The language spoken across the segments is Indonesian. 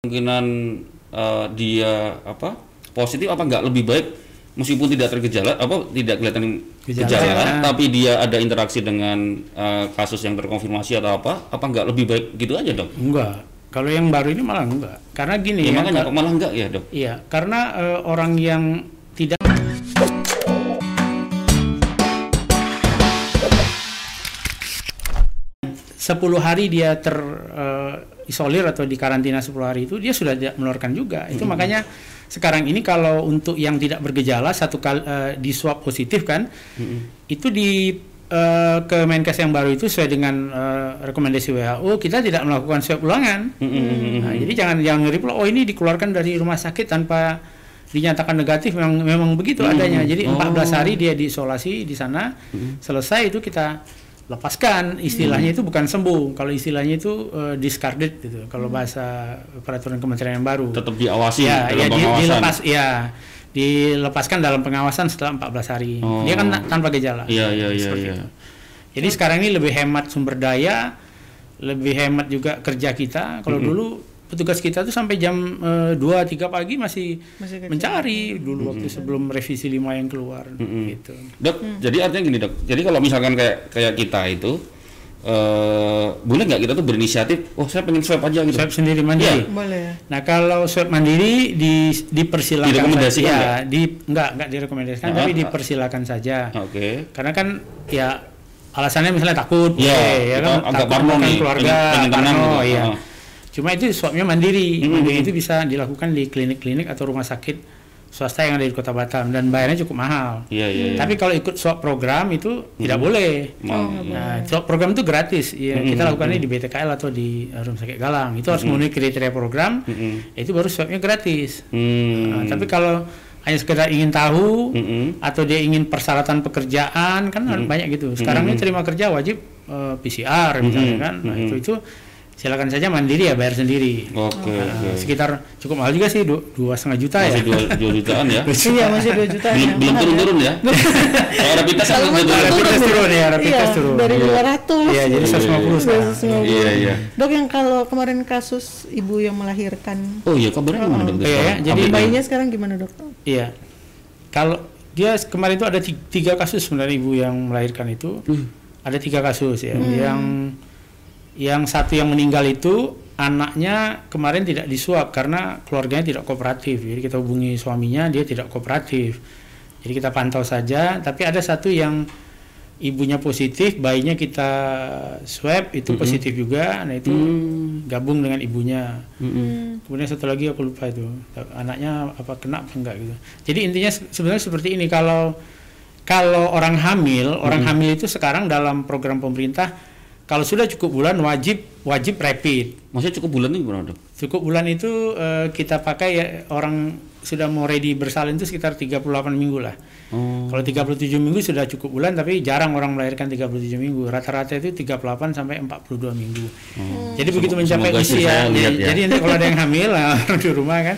kemungkinan eh, dia apa positif apa enggak lebih baik meskipun tidak tergejala apa tidak kelihatan Gejala. gejala, Ya. tapi dia ada interaksi dengan eh, kasus yang terkonfirmasi atau apa apa enggak lebih baik gitu aja dok Enggak. Kalau yang baru ini malah enggak. Karena gini ya, ya. makanya ka- kok malah enggak ya dok Iya, karena eh, orang yang tidak sepuluh hari dia terisolir atau di karantina 10 hari itu dia sudah tidak menularkan juga. Itu makanya sekarang ini kalau untuk yang tidak bergejala satu kali eh, di swab positif kan, itu di eh, Kemenkes yang baru itu sesuai dengan eh, rekomendasi WHO kita tidak melakukan swab ulangan. Nah, jadi jangan jangan ngeri pula oh ini dikeluarkan dari rumah sakit tanpa dinyatakan negatif memang memang begitu adanya. Jadi 14 hari dia diisolasi di sana. Selesai itu kita lepaskan istilahnya itu bukan sembuh. Kalau istilahnya itu eh, discarded gitu. Kalau bahasa peraturan kementerian yang baru. tetap diawasi Ya, dalam ya di- pengawasan dilepas ya dilepaskan dalam pengawasan setelah 14 hari. Oh. Dia kan ta- tanpa gejala. iya iya iya itu. Jadi sekarang ini lebih hemat sumber daya, lebih hemat juga kerja kita. Kalau dulu petugas kita tuh sampai jam eh, 2 3 pagi masih, Masih mencari dulu waktu sebelum revisi 5 yang keluar gitu. Dok, jadi artinya gini dok. Jadi kalau misalkan kayak kayak kita itu eh boleh nggak kita tuh berinisiatif? Oh saya pengen swab aja gitu. Swab sendiri mandiri. Boleh. Nah, kalau swab mandiri di dipersilakan Direkomendasikan saja. ya, di enggak enggak direkomendasikan Ah, tapi ah. dipersilakan saja. Oke. Karena kan ya alasannya misalnya takut, Iya, ya kita kan agak takut parno nih, keluarga, pengen- pengen tenang parno, gitu. iya. Ah. Cuma itu swabnya mandiri, Mm-mm. mandiri itu bisa dilakukan di klinik-klinik atau rumah sakit swasta yang ada di Kota Batam dan bayarnya cukup mahal. Iya iya. iya. Tapi kalau ikut swab program itu tidak boleh. Mau- Nah, swab program itu gratis. Ya, Mm-mm. kita lakukannya di BTKL atau di uh, Rumah Sakit Galang. Itu harus memenuhi kriteria program. Mm-mm. Itu baru swabnya gratis. Hmm. Nah, tapi kalau hanya sekedar ingin tahu Mm-mm. atau dia ingin persyaratan pekerjaan kan banyak gitu. Sekarang ini terima kerja wajib eh, PCR misalnya kan. Nah, itu itu silakan saja mandiri ya bayar sendiri. Oke Nah, oke. sekitar cukup mahal juga sih du- dua setengah juta Masih ya. dua, dua jutaan ya. Iya masih 2 juta. belum ya. belum turun turun ya. Kalau rapid test aku mau turun. Rapid test ya? turun ya, rapid Iya, test turun. Dari Iya. 200. Iya, jadi 150 sekarang. 150. Iya iya. Dok yang kalau kemarin kasus ibu yang melahirkan, Oh iya kabarnya gimana dok? Iya, ya, jadi bayinya sekarang gimana dok? Iya. Kalau dia kemarin itu ada ti- tiga kasus sebenarnya ibu yang melahirkan itu. Ada tiga kasus ya. Yang yang satu yang meninggal itu anaknya kemarin tidak disuap karena keluarganya tidak kooperatif. Jadi kita hubungi suaminya dia tidak kooperatif. Jadi kita pantau saja. Tapi ada satu yang ibunya positif, bayinya kita swab itu positif juga. Nah itu gabung dengan ibunya. Mm-mm. Kemudian satu lagi aku lupa itu anaknya apa kena apa enggak gitu. Jadi intinya se- sebenarnya seperti ini kalau kalau orang hamil, orang hamil itu sekarang dalam program pemerintah kalau sudah cukup bulan wajib wajib rapid. Maksudnya cukup bulan ini gimana dok? Cukup bulan itu eh, kita pakai ya orang sudah mau ready bersalin itu sekitar 38 minggu lah. Oh. Kalau 37 minggu sudah cukup bulan tapi jarang orang melahirkan 37 minggu. Rata-rata itu 38 sampai 42 minggu. Jadi begitu Semoga mencapai usia, ya. jadi nanti kalau ada yang hamil nah, orang di rumah kan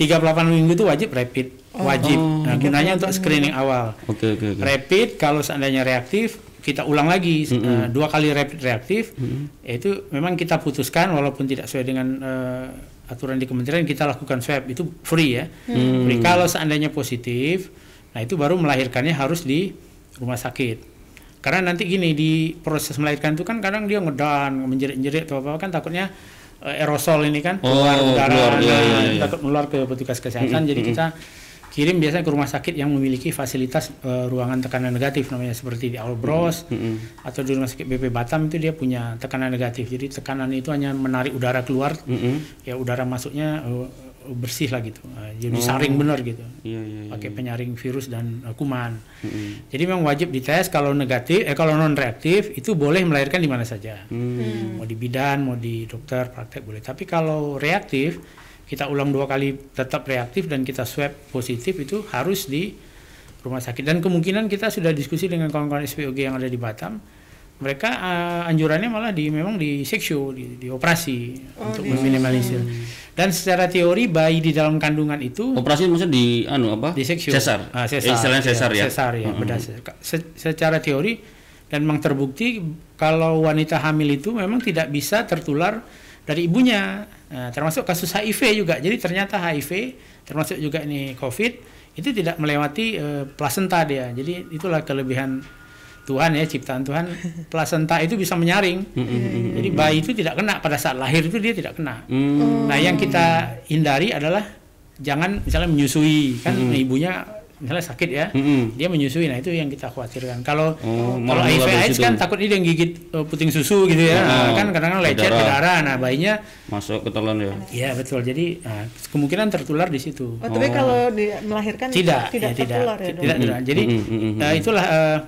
38 minggu itu wajib rapid, wajib. nah, gunanya untuk screening awal. Oke oke oke. Rapid kalau seandainya reaktif kita ulang lagi eh, dua kali rapid reaktif itu memang kita putuskan walaupun tidak sesuai dengan eh, aturan di kementerian kita lakukan swab itu free ya. Free. Kalau seandainya positif nah itu baru melahirkannya harus di rumah sakit. Karena nanti gini di proses melahirkan itu kan kadang dia ngedan menjerit-jerit atau apa kan takutnya eh, aerosol ini kan Oh, keluar udara keluar, iya, nah, iya, iya. takut menular ke petugas kesehatan jadi kita kirim biasanya ke rumah sakit yang memiliki fasilitas eh, ruangan tekanan negatif namanya seperti di Albros Mm-mm. atau di rumah sakit BP Batam itu dia punya tekanan negatif jadi tekanan itu hanya menarik udara keluar Mm-mm. ya udara masuknya eh, bersih lah gitu Eh, jadi saring benar gitu Iya iya. iya. pakai penyaring virus dan eh, kuman Mm-mm. jadi memang wajib dites kalau negatif eh kalau non reaktif itu boleh melahirkan di mana saja Hmm. mau di bidan mau di dokter praktek boleh tapi kalau reaktif kita ulang dua kali tetap reaktif dan kita swab positif itu harus di rumah sakit dan kemungkinan kita sudah diskusi dengan kawan-kawan SPOG yang ada di Batam mereka eh, anjurannya malah di memang di seksio di, di operasi untuk meminimalisir dan secara teori bayi di dalam kandungan itu Operasi maksudnya di anu apa? di seksio Sesar. ah, Eh, sesar istilahnya sesar ya. sesar ya bedah sesar. Se- secara teori dan memang terbukti kalau wanita hamil itu memang tidak bisa tertular dari ibunya Nah, termasuk kasus HIV juga. Jadi ternyata HIV termasuk juga ini COVID itu tidak melewati eh, plasenta dia. Jadi itulah kelebihan Tuhan ya ciptaan Tuhan. Plasenta itu bisa menyaring. Jadi bayi itu tidak kena pada saat lahir itu dia tidak kena. Nah, yang kita hindari adalah jangan misalnya menyusui kan ibunya misalnya sakit ya. Mm-mm. Dia menyusui. Nah, itu yang kita khawatirkan. Kalau Oh, kalau HIV AIDS kan takut dia yang gigit eh, puting susu gitu ya. Oh, Nah, kan kadang-kadang lecet ke darah. darah. Nah, bayinya masuk ke telan ya. Iya betul. Jadi nah, kemungkinan tertular di situ. Oh, tapi kalau di, melahirkan Tidak, tidak ya, tidak, tertular ya, dok? tidak, tidak. Jadi Mm, mm, mm, eh, itulah eh,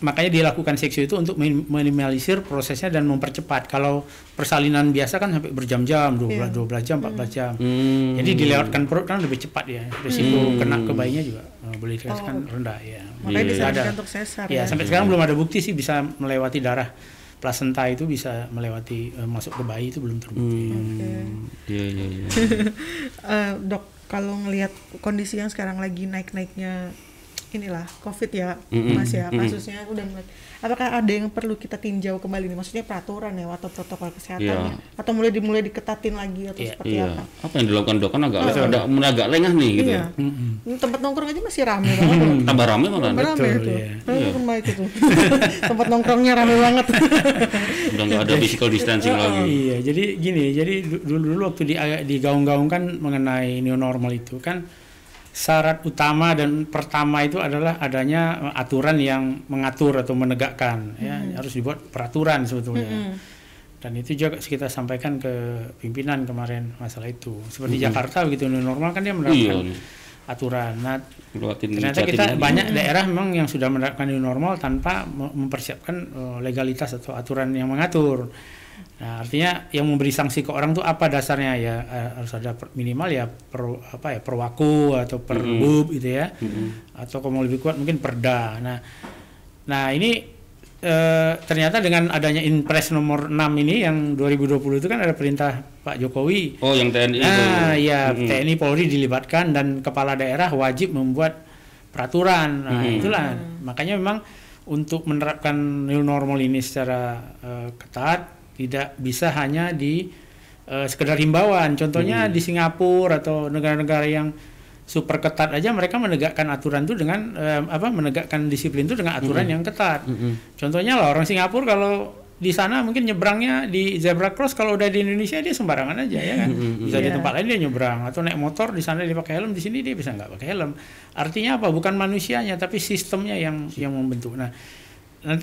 makanya dilakukan seksi itu untuk minim- minimalisir prosesnya dan mempercepat. Kalau persalinan biasa kan sampai berjam-jam, 12 12 jam, 14 jam. Hmm. Jadi dilewatkan perut kan lebih cepat ya. Risiko kena ke bayinya juga boleh dikatakan rendah ya. Makanya Iya, disarankan ada. untuk sesar Ya, ya. sampai sekarang belum ada bukti sih bisa melewati darah plasenta itu bisa melewati eh, masuk ke bayi itu belum terbukti. Hmm. Iya iya iya. Eh, dok, kalau ngelihat kondisi yang sekarang lagi naik-naiknya inilah COVID ya, Mm-mm, Mas ya, kasusnya udah mulai. Apakah ada yang perlu kita tinjau kembali nih? Maksudnya peraturan ya atau protokol kesehatannya? Atau mulai dimulai diketatin lagi atau Iya, seperti Iya. apa? Apa yang dilakukan dok kan agak ada mulai agak lengah nih gitu. Iya. Mm-mm. Ini tempat nongkrong aja masih rame banget. Tambah rame malah. Tambah rame itu. iya. Kan baik itu. tempat nongkrongnya rame banget. Udah nggak ada physical distancing lagi. Iya, jadi gini, jadi du- dulu dulu waktu di digaung-gaungkan mengenai new normal itu kan syarat utama dan pertama itu adalah adanya aturan yang mengatur atau menegakkan ya harus dibuat peraturan sebetulnya. Dan itu juga kita sampaikan ke pimpinan kemarin masalah itu. Seperti Jakarta begitu new normal kan dia Iya. menerapkan aturan. Nah, ternyata kita lagi. banyak daerah memang yang sudah menerapkan new normal tanpa me- mempersiapkan eh, legalitas atau aturan yang mengatur. Nah, artinya yang memberi sanksi ke orang tuh apa dasarnya ya eh, harus ada per- minimal ya per apa ya perwaku atau perbub gitu ya. Atau kalau mau lebih kuat mungkin perda. Nah, nah ini eh, ternyata dengan adanya Inpres nomor 6 ini yang 2020 itu kan ada perintah Pak Jokowi Oh yang TNI itu. Ah, ya Mm-mm. TNI Polri dilibatkan dan kepala daerah wajib membuat peraturan. Nah, Mm-mm. itulah makanya memang untuk menerapkan new normal ini secara eh, ketat tidak bisa hanya di eh, sekedar himbauan. Contohnya di Singapura atau negara-negara yang super ketat aja mereka menegakkan aturan itu dengan eh, apa menegakkan disiplin itu dengan aturan yang ketat. Mm-mm. Contohnya lah orang Singapura kalau di sana mungkin nyebrangnya di zebra cross kalau udah di Indonesia dia sembarangan aja ya kan bisa di Iya. tempat lain dia nyebrang atau naik motor di sana dia pakai helm di sini dia bisa nggak pakai helm artinya apa bukan manusianya tapi sistemnya yang yang membentuk nah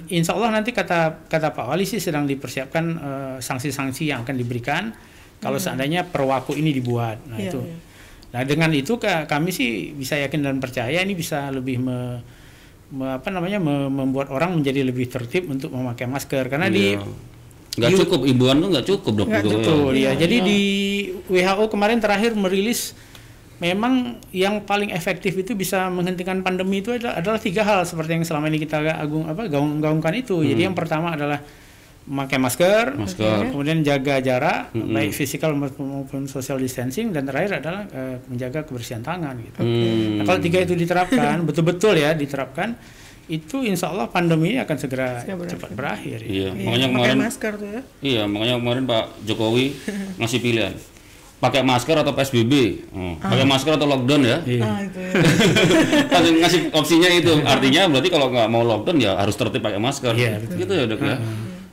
insya Allah nanti kata kata Pak Wali sih sedang dipersiapkan eh, sanksi-sanksi yang akan diberikan kalau seandainya perwaku ini dibuat nah Iya, itu iya. Nah dengan itu ka- kami sih bisa yakin dan percaya ini bisa lebih me, me- apa namanya me- membuat orang menjadi lebih tertib untuk memakai masker karena di Iya. nggak di- cukup ibuan tuh nggak cukup dok Nggak gitu. betul Iya, ya. Jadi iya. di WHO kemarin terakhir merilis memang yang paling efektif itu bisa menghentikan pandemi itu adalah, adalah tiga hal seperti yang selama ini kita agung apa gaung gaungkan itu. Jadi yang pertama adalah memakai masker, Masker. kemudian jaga jarak Mm-mm. baik fisikal maupun social distancing dan terakhir adalah eh, menjaga kebersihan tangan gitu. Hmm. Nah, kalau tiga itu diterapkan, betul-betul ya diterapkan, itu insya Allah pandemi akan segera berakhir. cepat berakhir. ya. Iya, Iya, makanya kemarin masker tuh ya. iya makanya kemarin Pak Jokowi ngasih pilihan pakai masker atau PSBB, Oh, pakai masker atau lockdown ya. Iya. Ah, itu ya. Langsung ngasih opsinya itu. Artinya berarti kalau nggak mau lockdown ya harus tertib pakai masker. Iya, betul. Gitu ya dok ya.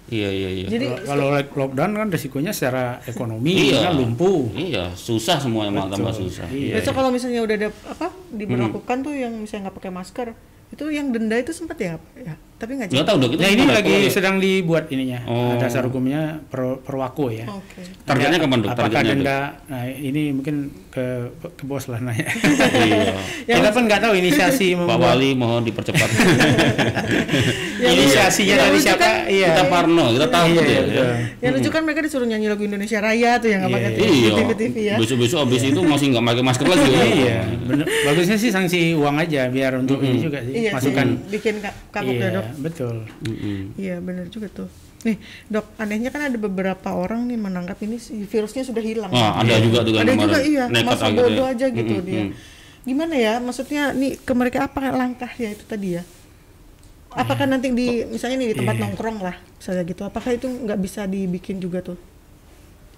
Iya iya iya. Jadi Kalau- lockdown kan resikonya secara ekonomi Iya. kan lumpuh. Iya, susah semuanya malah tambah susah. Iya. Besok kalau misalnya udah ada apa diberlakukan tuh yang misalnya nggak pakai masker, itu yang denda itu sempat ya, ya. Tapi nggak jadi. tahu dok Nah ini lagi Kalau- sedang dibuat ininya Oh. dasar hukumnya per, perwaku ya. Oke. Targetnya kapan dok? Apakah Targetnya dok? denda? Nah ini mungkin ke ke bos lah nanya. Iya. Kita pun nggak tahu inisiasi Pak Wali mohon dipercepat. Yang inisiasinya yang dari siapa? kan- Iya. Kita Parno, kita tahu Iya, ya. iya, ya. Yang lucu kan mereka disuruh nyanyi lagu Indonesia Raya tuh yang nggak Iya, pakai iya. Iya. TV TV ya. Besok-besok abis itu masih nggak pakai masker lagi ya. Iya. Bagusnya sih sanksi uang aja biar untuk ini juga sih Iya masukan. bikin ka- kapok Iya, ya betul. Iya benar juga tuh. Nih dok, anehnya kan ada beberapa orang nih menanggap ini si virusnya sudah hilang. Wah, ada juga tuh kan ada juga iya, akhirnya. bodoh aja gitu Mm-mm, dia. mm. Gimana ya? Maksudnya nih ke mereka apa langkah ya itu tadi ya? Apakah nanti di misalnya nih di tempat Iya. nongkrong lah, misalnya gitu. Apakah itu nggak bisa dibikin juga tuh?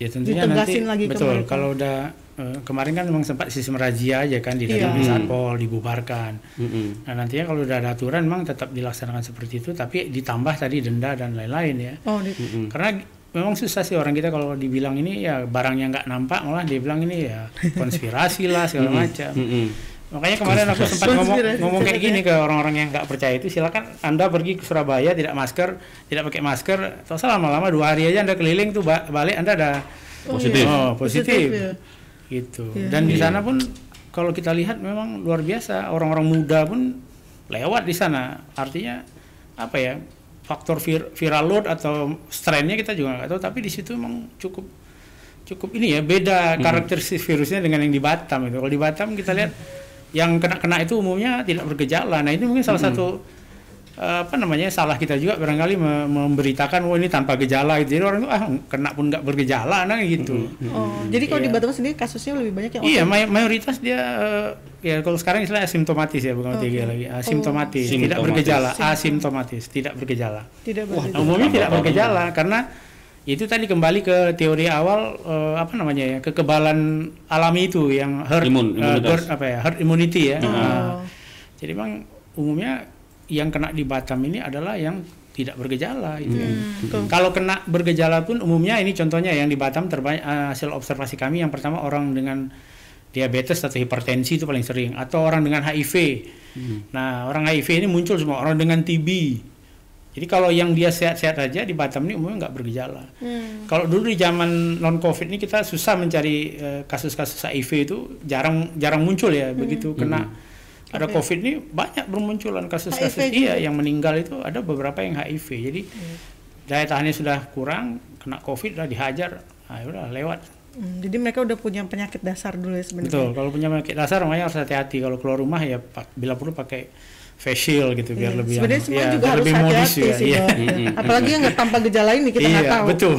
Ya tentunya Ditegasin nanti lagi ke betul. mereka. Kalau udah eh, kemarin kan memang sempat sistem razia aja kan di Iya. dalam satpol dibubarkan. Mm-mm. Nah nantinya kalau udah ada aturan memang tetap dilaksanakan seperti itu, tapi ditambah tadi denda dan lain-lain ya. Oh, di, Mm-mm. Karena memang susah sih orang kita kalau dibilang ini ya barangnya nggak nampak malah dia bilang ini ya konspirasi lah segala macam. Mm-mm. Makanya kemarin aku sempat ngomong, ngomong kayak gini ke orang-orang yang nggak percaya itu silakan anda pergi ke Surabaya tidak masker, tidak pakai masker, terus lama-lama dua hari aja anda keliling tuh ba- balik anda ada Positif. oh positif, ya. Gitu. Iya. Dan di Iya. sana pun kalau kita lihat memang luar biasa orang-orang muda pun lewat di sana. Artinya apa ya faktor vir- viral load atau strainnya kita juga nggak tahu tapi di situ memang cukup cukup ini ya beda karakteristik virusnya dengan yang di Batam itu. Kalau di Batam kita lihat yang kena-kena itu umumnya tidak bergejala. Nah, itu mungkin salah satu eh, apa namanya salah kita juga barangkali me- memberitakan oh ini tanpa gejala gitu. Jadi orang itu ah kena pun nggak bergejala nah gitu. Oh, jadi kalau di Iya. Batam sendiri kasusnya lebih banyak yang Iya, may- mayoritas dia eh, ya kalau sekarang istilah asimptomatis ya bukan. OTG lagi. Asimptomatis, Oh. tidak Simptomatis. bergejala, asimptomatis, tidak bergejala. Tidak Wah, berbeda. Umumnya tidak bergejala karena itu tadi kembali ke teori awal eh, apa namanya ya kekebalan alami itu yang herd Imun, eh, imunitas. herd- apa ya herd immunity ya. Oh. Nah, jadi memang umumnya yang kena di Batam ini adalah yang tidak bergejala itu. Hmm. Kalau kena bergejala pun umumnya ini contohnya yang di Batam terbanyak eh, hasil observasi kami yang pertama orang dengan diabetes atau hipertensi itu paling sering atau orang dengan HIV. Nah, orang HIV ini muncul semua orang dengan TB. Jadi kalau yang dia sehat-sehat aja di Batam ini umumnya nggak bergejala. Hmm. Kalau dulu di zaman non covid ini kita susah mencari eh, kasus-kasus HIV itu jarang jarang muncul ya begitu kena ada Oke. covid ini banyak bermunculan kasus-kasus iya juga? yang meninggal itu ada beberapa yang HIV. Jadi daya tahannya sudah kurang kena covid udah dihajar, nah, udah lewat. Hmm, jadi mereka udah punya penyakit dasar dulu ya sebenarnya. Betul. Kalau punya penyakit dasar makanya harus hati-hati kalau keluar rumah ya bila perlu pakai face shield gitu biar Iya. lebih Sebenarnya semua Iya, juga harus lebih modis hati-hati juga, sih, iya. Dok. Apalagi yang nggak tanpa gejala ini kita nggak iya, tahu. betul.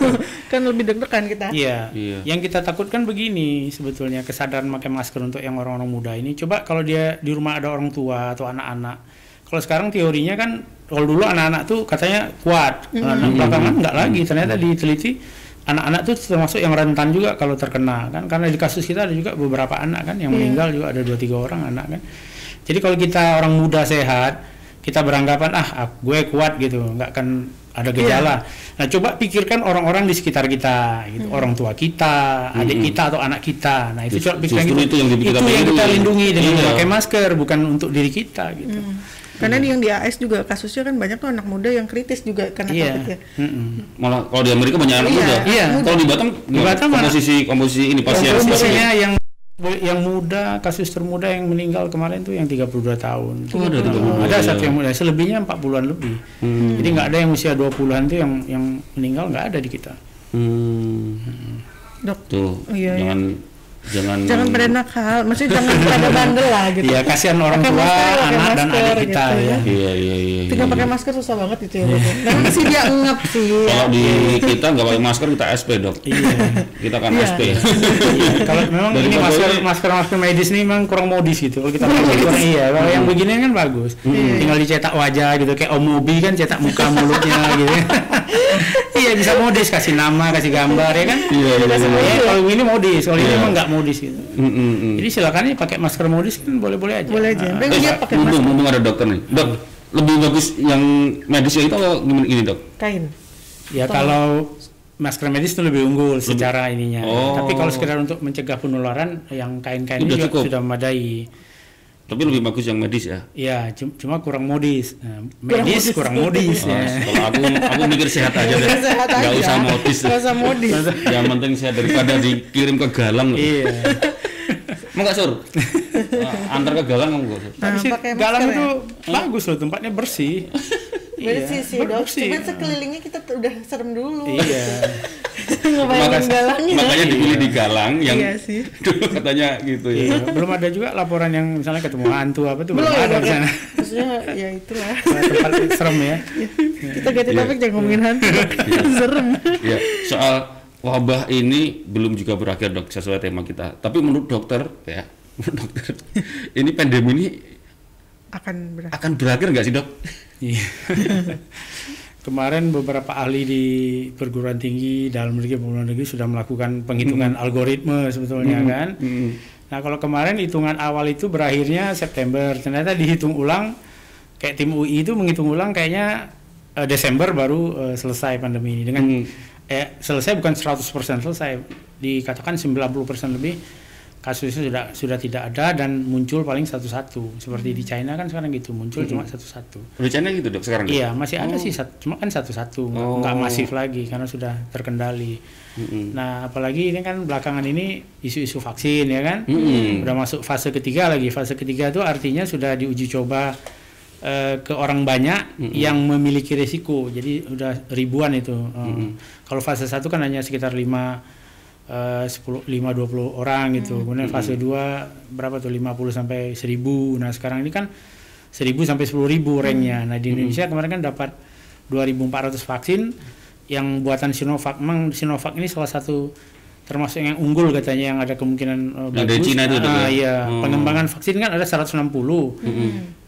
kan lebih deg-degan kita. Iya. Iya. Yang kita takutkan begini sebetulnya kesadaran pakai masker untuk yang orang-orang muda ini. Coba kalau dia di rumah ada orang tua atau anak-anak. Kalau sekarang teorinya kan kalau dulu anak-anak tuh katanya kuat. Nah, belakangan enggak lagi. Ternyata diteliti anak-anak tuh termasuk yang rentan juga kalau terkena kan karena di kasus kita ada juga beberapa anak kan yang Iya. meninggal juga ada dua tiga orang anak kan. Jadi kalau kita orang muda sehat, kita beranggapan ah ah, gue kuat gitu, nggak akan ada gejala. Nah, coba pikirkan orang-orang di sekitar kita, gitu. orang tua kita, adik Mm-mm. kita atau anak kita. Nah, itu Just- coba pikirkan gitu. itu yang kita Itu yang pikirin. kita lindungi dengan Iya. pakai masker, bukan untuk diri kita gitu. Hmm. Karena di yang di AS juga kasusnya kan banyak tuh anak muda yang kritis juga karena Iya. COVID ya. Mm-mm. Malah kalau di Amerika banyak anak Iya, muda. iya. Kalau di Batam, Di Batam komposisi komposisi ini pasien Komposisinya yang yang muda, kasus termuda yang meninggal kemarin tuh yang 32 tahun. Oh, ada 32, Ada iya. satu yang muda, selebihnya 40-an lebih. Hmm. Jadi nggak ada yang usia 20-an tuh yang yang meninggal nggak ada di kita. Hmm. Dok, Tuh, Iya, jangan jangan jangan pada nakal, maksudnya jangan pada bandel lah gitu. Iya, kasihan orang Pakai tua, masker, anak dan masker adik kita gitu ya. ya. Iya iya iya. Tinggal iya. pakai masker susah banget itu ya. Dan sih dia ngap sih. ya. Kalau di kita nggak pakai masker kita SP dok. Iya. Kita kan Iya. SP. Kalau memang ini Daripada masker ini- masker masker medis ini memang kurang modis gitu. Kalau kita pakai kurang iya. Kalau yang begini kan bagus. Tinggal dicetak wajah gitu kayak Om Mobi kan cetak muka mulutnya gitu. iya bisa modis kasih nama kasih gambar ya kan. Iya, iya, iya. ya, Kalau ini modis, kalau ini Iya. memang nggak modis gitu. Mm, mm, mm. Jadi silakan ya pakai masker modis kan boleh-boleh aja. Boleh aja. Ah. Tapi Eh, dia pakai mumpung, masker mumpung ada dokter nih. Dok, lebih bagus yang medisnya itu atau gimana gini dok? kain. Ya kalau masker medis itu lebih unggul secara ininya. Oh. Tapi kalau sekedar untuk mencegah penularan yang kain-kain ini juga cukup. sudah memadai. Tapi lebih bagus yang medis ya. Ya, cum- cuma kurang modis. Nah, medis kurang modis Oh, ya. Kalau aku aku mikir sehat aja deh. Sehat Nggak aja. usah modis. Nggak usah modis. Yang penting sehat daripada dikirim ke Galang. Iya. Mau nggak sur? Ah, Antar ke Galang mau nggak sur? Nah, Tapi sih galang masker itu ya? bagus loh, tempatnya bersih. Bersih sih ber- dok. Cuman sekelilingnya kita udah serem dulu. Iya. Ngebayangin Maka- galangnya. makanya dipilih di Galang yang Iya sih. dulu katanya gitu ya. Iya, belum ada juga laporan yang misalnya ketemu hantu apa tuh Belum belum, ya ada di ya? sana. Maksudnya ya itulah. Nah, tempat serem ya. Kita ganti Iya. topik jangan ngomongin hantu. serem. Ya, soal wabah ini belum juga berakhir dok sesuai tema kita. Tapi menurut dokter ya, menurut dokter ini pandemi ini Akan berakhir. akan berakhir nggak sih dok? Iya. Kemarin beberapa ahli di perguruan tinggi dalam negeri luar negeri sudah melakukan penghitungan algoritma sebetulnya kan. Mm-mm. Nah kalau kemarin hitungan awal itu berakhirnya September, ternyata dihitung ulang kayak tim UI itu menghitung ulang kayaknya eh, Desember baru eh, selesai pandemi ini dengan Hmm. eh selesai bukan 100% selesai dikatakan 90% lebih kasusnya sudah sudah tidak ada dan muncul paling satu-satu seperti di China kan sekarang gitu muncul cuma satu-satu. Udah China gitu dok sekarang? Iya masih ada sih sat- cuma kan satu-satu nggak Oh. nggak masif lagi karena sudah terkendali. Mm-mm. Nah, apalagi ini kan belakangan ini isu-isu vaksin ya kan, Mm-mm. udah masuk fase ketiga lagi. Fase ketiga itu artinya sudah diuji coba eh, ke orang banyak yang memiliki risiko. Jadi udah ribuan itu. Eh, Kalau fase satu kan hanya sekitar 5 eh, 10 5 20 orang gitu. Kemudian fase 2 berapa tuh 50 sampai 1000. Nah, sekarang ini kan 1000 sampai 10.000 ranknya. Nah, di Indonesia kemarin kan dapat 2400 vaksin yang buatan Sinovac. Memang Sinovac ini salah satu termasuk yang unggul katanya yang ada kemungkinan uh, Yang dari Cina itu, Ah, ya? iya. Oh. Pengembangan vaksin kan ada 160.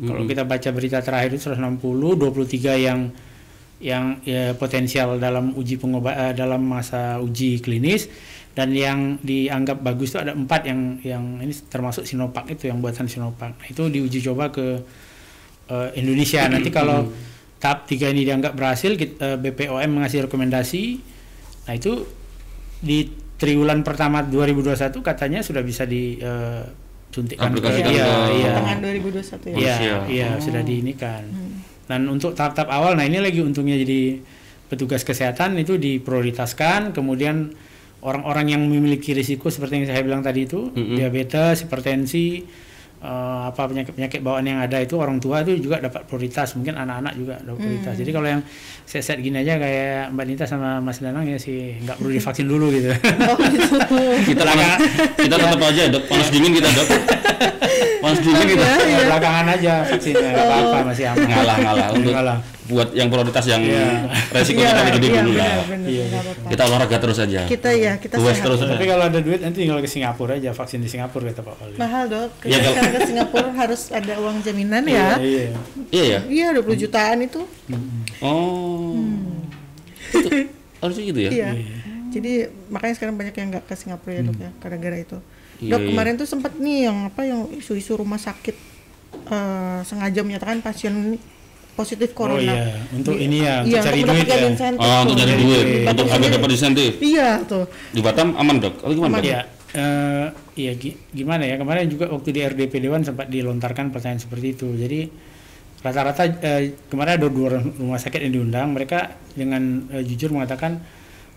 Kalau kita baca berita terakhir itu 160, 23 yang yang ya, potensial dalam uji pengobat eh, dalam masa uji klinis dan yang dianggap bagus itu ada empat yang yang ini termasuk Sinovac itu yang buatan Sinovac Nah, itu diuji coba ke eh, Indonesia nanti kalau tahap tiga ini dianggap berhasil kit- eh, BPOM mengasih rekomendasi nah itu di triwulan pertama 2021 katanya sudah bisa disuntikkan ke Aplikasikan iya, ke- iya. Pertengahan 2021 ya. Iya, iya Oh. sudah diinikan. Dan untuk tahap-tahap awal, nah ini lagi untungnya jadi petugas kesehatan itu diprioritaskan, kemudian orang-orang yang memiliki risiko seperti yang saya bilang tadi itu, Mm-mm. diabetes, hipertensi, eh, apa penyakit-penyakit bawaan yang ada itu orang tua itu juga dapat prioritas, mungkin anak-anak juga dapat prioritas. Jadi kalau yang set-set gini aja kayak Mbak Nita sama Mas Danang ya sih nggak perlu divaksin dulu gitu. Kita panas, kita tetap aja dok. Panas dingin kita dok. Panas dingin kita. Belakangan aja vaksinnya, nggak apa-apa masih aman. Ngalah ngalah untuk Ngalah. buat yang prioritas yang Iya. resikonya paling gede iya, dulu lah. Iya. Kita olahraga terus aja. Kita ya, kita Luas sehat. terus. Tapi kalau ada duit nanti tinggal ke Singapura aja vaksin di Singapura kata Pak Wali. Mahal dok. Ya, kalau- ke Singapura harus ada uang jaminan ya. Iya. Iya ya. Iya, 20 jutaan itu. Oh. Itu harusnya gitu ya. Iya. Jadi makanya sekarang banyak yang nggak ke Singapura ya dok ya, gara-gara itu. Iya, dok iya. kemarin tuh sempat nih yang apa yang isu-isu rumah sakit eh, sengaja menyatakan pasien ini positif Oh corona. iya, untuk Di- ini ya, untuk iya, cari untuk duit ya. insentif Oh, untuk tuh. nyari Jadi duit, Bapak untuk agar dapat insentif. Iya tuh. Di Batam aman dok. Atau gimana? Dok? Ya, eh, iya gi- gimana ya kemarin juga waktu di RDP Dewan sempat dilontarkan pertanyaan seperti itu. Jadi rata-rata eh, kemarin ada dua rumah sakit yang diundang, mereka dengan eh, jujur mengatakan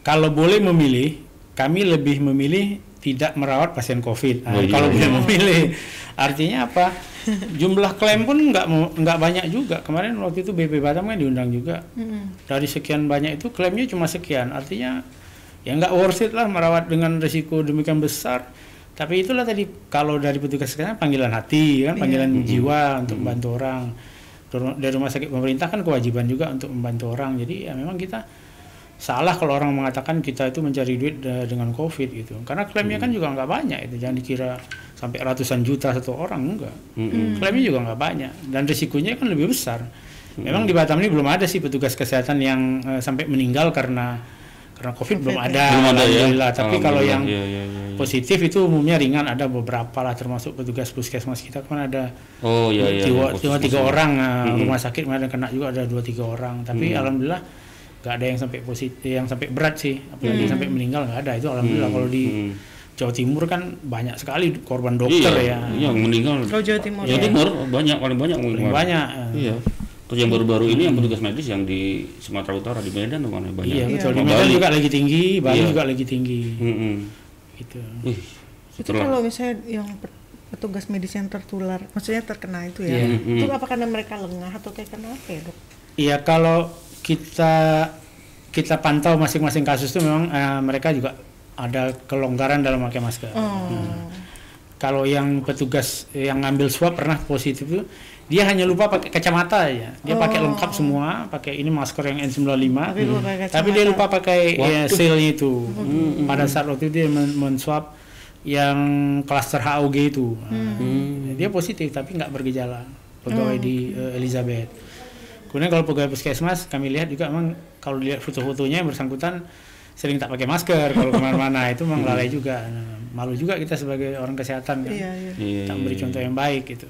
kalau boleh memilih, kami lebih memilih tidak merawat pasien COVID. Nah, Oh, iya, kalau iya. boleh memilih, artinya apa? Jumlah klaim pun nggak nggak banyak juga. Kemarin waktu itu BP Batam kan diundang juga. Dari sekian banyak itu klaimnya cuma sekian. Artinya ya nggak worth it lah merawat dengan risiko demikian besar. Tapi itulah tadi kalau dari petugas kesehatan panggilan hati kan, panggilan jiwa untuk membantu orang. Dari rumah sakit pemerintah kan kewajiban juga untuk membantu orang. Jadi ya memang kita salah kalau orang mengatakan kita itu mencari duit eh, dengan covid gitu. Karena klaimnya kan juga nggak banyak itu. Jangan dikira sampai ratusan juta satu orang enggak. Mm-mm. Klaimnya juga nggak banyak dan risikonya kan lebih besar. Memang di Batam ini belum ada sih petugas kesehatan yang eh, sampai meninggal karena karena COVID, belum COVID, ada. Belum ada ya. alhamdulillah. Tapi kalau yang Alhamdulillah, iya, iya, iya. positif itu umumnya ringan ada beberapa lah termasuk petugas puskesmas kita kan ada Oh iya iya. dua, iya, dua posisi tiga orang Mm-mm. rumah sakit kemarin kena juga ada dua tiga orang tapi alhamdulillah nggak ada yang sampai positif yang sampai berat sih apalagi sampai meninggal nggak ada itu alhamdulillah kalau di Hmm. Jawa Timur kan banyak sekali korban dokter iya, ya Iya, yang meninggal. Oh Jawa Timur Jawa ya. Timur banyak paling banyak paling banyak eh. Iya. Terus yang baru-baru ini yang petugas medis yang di Sumatera Utara di Medan tuh mana banyak. iya betul di Medan Bali. juga lagi tinggi Bali Iya. juga lagi tinggi Mm-mm. gitu Wih, Itu kalau misalnya yang pe- petugas medis yang tertular, maksudnya terkena itu ya, Iya. itu apa karena mereka lengah atau kayak kenapa ya dok? Iya kalau kita kita pantau masing-masing kasus itu memang eh, mereka juga ada kelonggaran dalam memakai masker. Oh. Kalau yang petugas yang ngambil swab pernah positif itu dia hanya lupa pakai kacamata aja. Dia pakai Oh. lengkap semua, pakai ini masker yang N95. Tapi lupa pakai Tapi dia lupa pakai ya, Waduh. seal itu. Pada saat waktu itu dia men- men-swab yang klaster HOG itu. Nah, Hmm. Dia positif tapi nggak bergejala. Pegawai di eh, Elizabeth. Kemudian kalau pegawai puskesmas kami lihat juga memang kalau dilihat foto-fotonya yang bersangkutan sering tak pakai masker kalau ke mana-mana itu memang lalai juga. Nah, malu juga kita sebagai orang kesehatan kan. Iya, iya. Iya, Tak iya, beri iya. contoh yang baik gitu.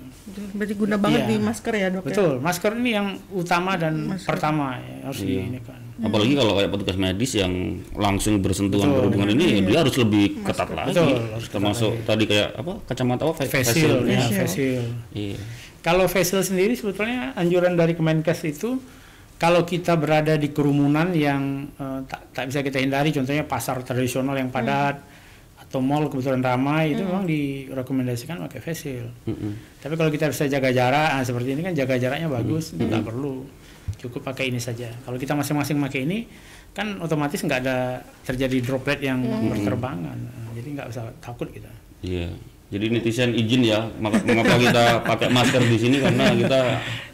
Berarti guna banget Iya. nih masker ya dok ya? Betul, masker ini yang utama dan Masker. pertama ya, harus Iya. di ini kan. Apalagi kalau kayak petugas medis yang langsung bersentuhan Betul. berhubungan ini, dia harus lebih ketat lagi. Betul, harus ketat Termasuk tadi kayak apa kacamata apa? Face Face shield, ya, shield. Iya. Kalau face shield sendiri sebetulnya anjuran dari Kemenkes itu kalau kita berada di kerumunan yang eh, tak, tak bisa kita hindari, contohnya pasar tradisional yang padat atau mall kebetulan ramai itu memang direkomendasikan pakai face shield. Mm-mm. Tapi kalau kita bisa jaga jarak, ah, seperti ini kan jaga jaraknya bagus, itu nggak perlu, cukup pakai ini saja. Kalau kita masing-masing pakai ini, kan otomatis nggak ada terjadi droplet yang berterbangan, Nah, jadi nggak usah takut kita. Iya. Jadi netizen izin ya, mengapa kita pakai masker di sini karena kita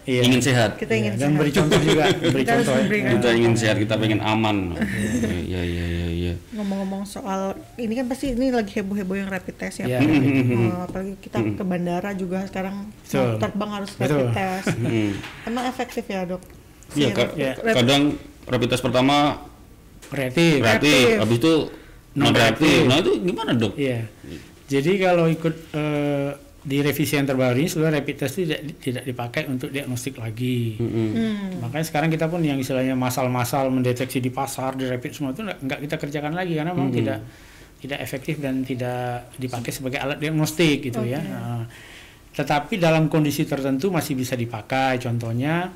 Iya. ingin sehat. Kita ingin Ya, dan sehat. beri contoh juga, beri Kita contoh. ya. Kita ingin sehat, kita pengen aman. Iya, iya, iya, iya. Ngomong-ngomong soal ini kan pasti ini lagi heboh-heboh yang rapid test ya. Iya. Eh, apalagi kita ke bandara juga sekarang Betul. mau terbang harus rapid Betul. test. Hmm. Emang efektif ya dok? Iya, Si ka- ya. rapid- kadang rapid test pertama Reaktif. reaktif, habis itu non reaktif. Non-reaktif. Nah, itu gimana, Dok? Iya. Jadi kalau ikut eh, di revisi yang terbaru ini sebenarnya rapid test tidak tidak dipakai untuk diagnostik lagi. Mm-mm. Hmm. Makanya sekarang kita pun yang istilahnya masal-masal mendeteksi di pasar, di rapid semua itu nggak kita kerjakan lagi karena memang tidak tidak efektif dan tidak dipakai sebagai alat diagnostik gitu ya. Oke. Nah, tetapi dalam kondisi tertentu masih bisa dipakai. Contohnya